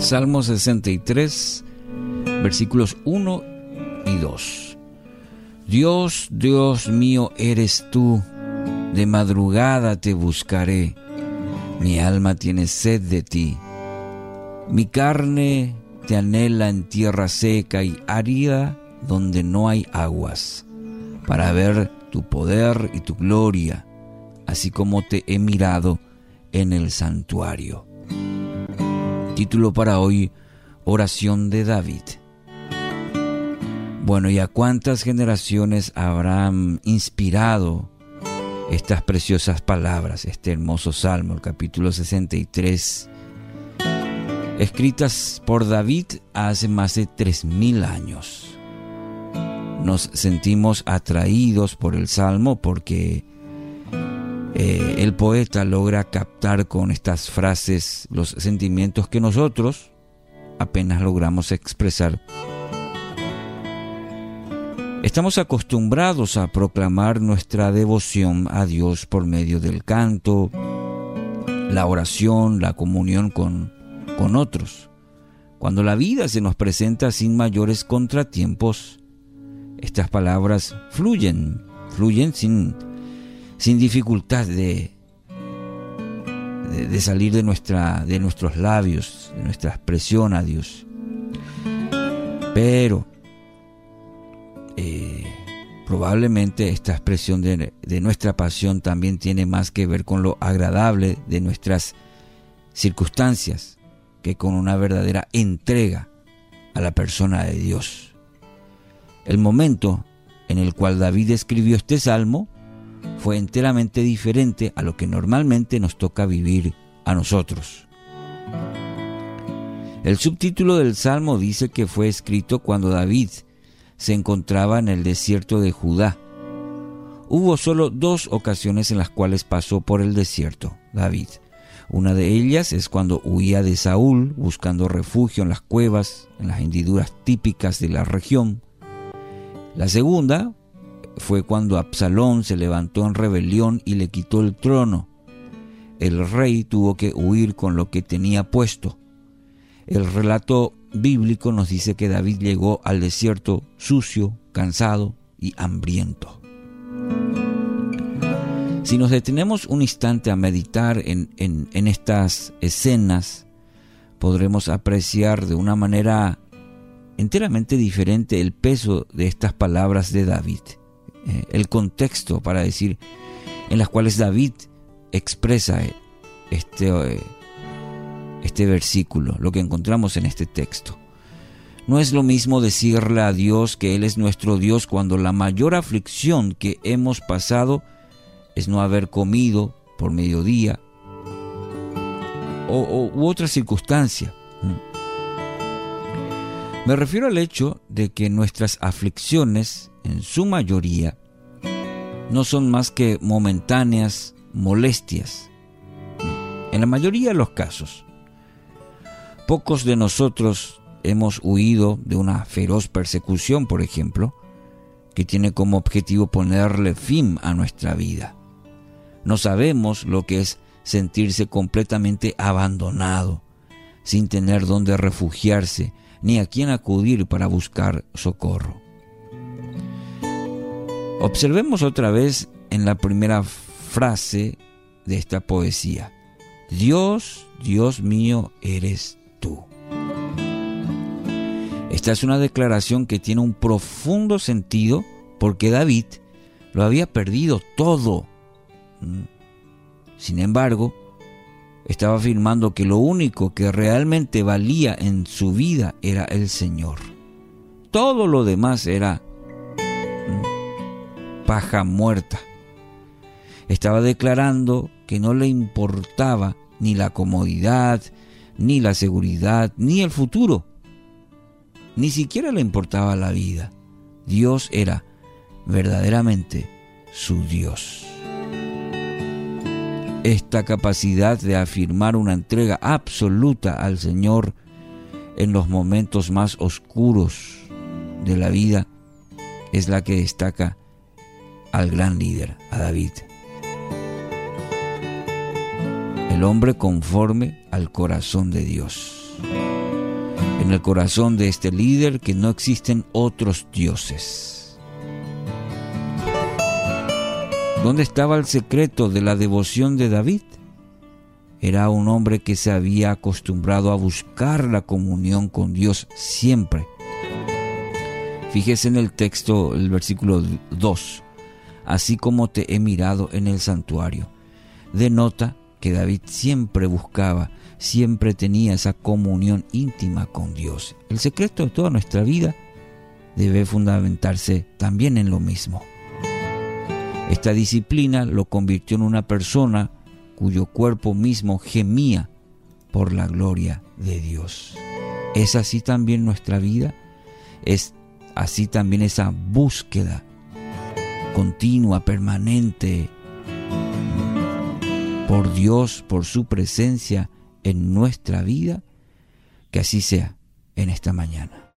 Salmo 63, versículos 1 y 2. Dios, Dios mío, eres tú, de madrugada te buscaré, mi alma tiene sed de ti. Mi carne te anhela en tierra seca y árida donde no hay aguas, para ver tu poder y tu gloria, así como te he mirado en el santuario. Título para hoy, Oración de David. Bueno, ¿y a cuántas generaciones habrán inspirado estas preciosas palabras, este hermoso salmo, el capítulo 63, escritas por David hace más de 3.000 años? Nos sentimos atraídos por el salmo porque eh, el poeta logra captar con estas frases los sentimientos que nosotros apenas logramos expresar. Estamos acostumbrados a proclamar nuestra devoción a Dios por medio del canto, la oración, la comunión con, con otros. Cuando la vida se nos presenta sin mayores contratiempos, estas palabras fluyen, fluyen sin sin dificultad de, de, salir de, nuestra, de nuestros labios, de nuestra expresión a Dios. Pero eh, probablemente esta expresión de, de, nuestra pasión también tiene más que ver con lo agradable de nuestras circunstancias que con una verdadera entrega a la persona de Dios. El momento en el cual David escribió este salmo fue enteramente diferente a lo que normalmente nos toca vivir a nosotros. El subtítulo del Salmo dice que fue escrito cuando David se encontraba en el desierto de Judá. Hubo solo dos ocasiones en las cuales pasó por el desierto, David. Una de ellas es cuando huía de Saúl buscando refugio en las cuevas, en las hendiduras típicas de la región. La segunda fue cuando Absalón se levantó en rebelión y le quitó el trono. El rey tuvo que huir con lo que tenía puesto. El relato bíblico nos dice que David llegó al desierto sucio, cansado y hambriento. Si nos detenemos un instante a meditar en, en estas escenas, podremos apreciar de una manera enteramente diferente el peso de estas palabras de David. Eh, el contexto para decir en las cuales David expresa eh, este, eh, este versículo, lo que encontramos en este texto. No es lo mismo decirle a Dios que Él es nuestro Dios cuando la mayor aflicción que hemos pasado es no haber comido por mediodía o, u otra circunstancia. Mm. Me refiero al hecho de que nuestras aflicciones en su mayoría, no son más que momentáneas molestias. En la mayoría de los casos, pocos de nosotros hemos huido de una feroz persecución, por ejemplo, que tiene como objetivo ponerle fin a nuestra vida. No sabemos lo que es sentirse completamente abandonado, sin tener dónde refugiarse ni a quién acudir para buscar socorro. Observemos otra vez en la primera frase de esta poesía. Dios, Dios mío, eres tú. Esta es una declaración que tiene un profundo sentido porque David lo había perdido todo. Mm. Sin embargo, estaba afirmando que lo único que realmente valía en su vida era el Señor. Todo lo demás era paja muerta. Estaba declarando que no le importaba ni la comodidad, ni la seguridad, ni el futuro. Ni siquiera le importaba la vida. Dios era verdaderamente su Dios. Esta capacidad de afirmar una entrega absoluta al Señor en los momentos más oscuros de la vida es la que destaca al gran líder, a David. El hombre conforme al corazón de Dios. en el corazón de este líder que no existen otros dioses. ¿Dónde estaba el secreto de la devoción de David? Era un hombre que se había acostumbrado a buscar la comunión con Dios siempre. Fíjese en el texto, el versículo 2, así como te he mirado en el santuario. Denota que David siempre buscaba, siempre tenía esa comunión íntima con Dios. El secreto de toda nuestra vida debe fundamentarse también en lo mismo. Esta disciplina lo convirtió en una persona cuyo cuerpo mismo gemía por la gloria de Dios. ¿Es así también nuestra vida? ¿Es así también esa búsqueda continua, permanente por Dios, por su presencia en nuestra vida? Que así sea en esta mañana.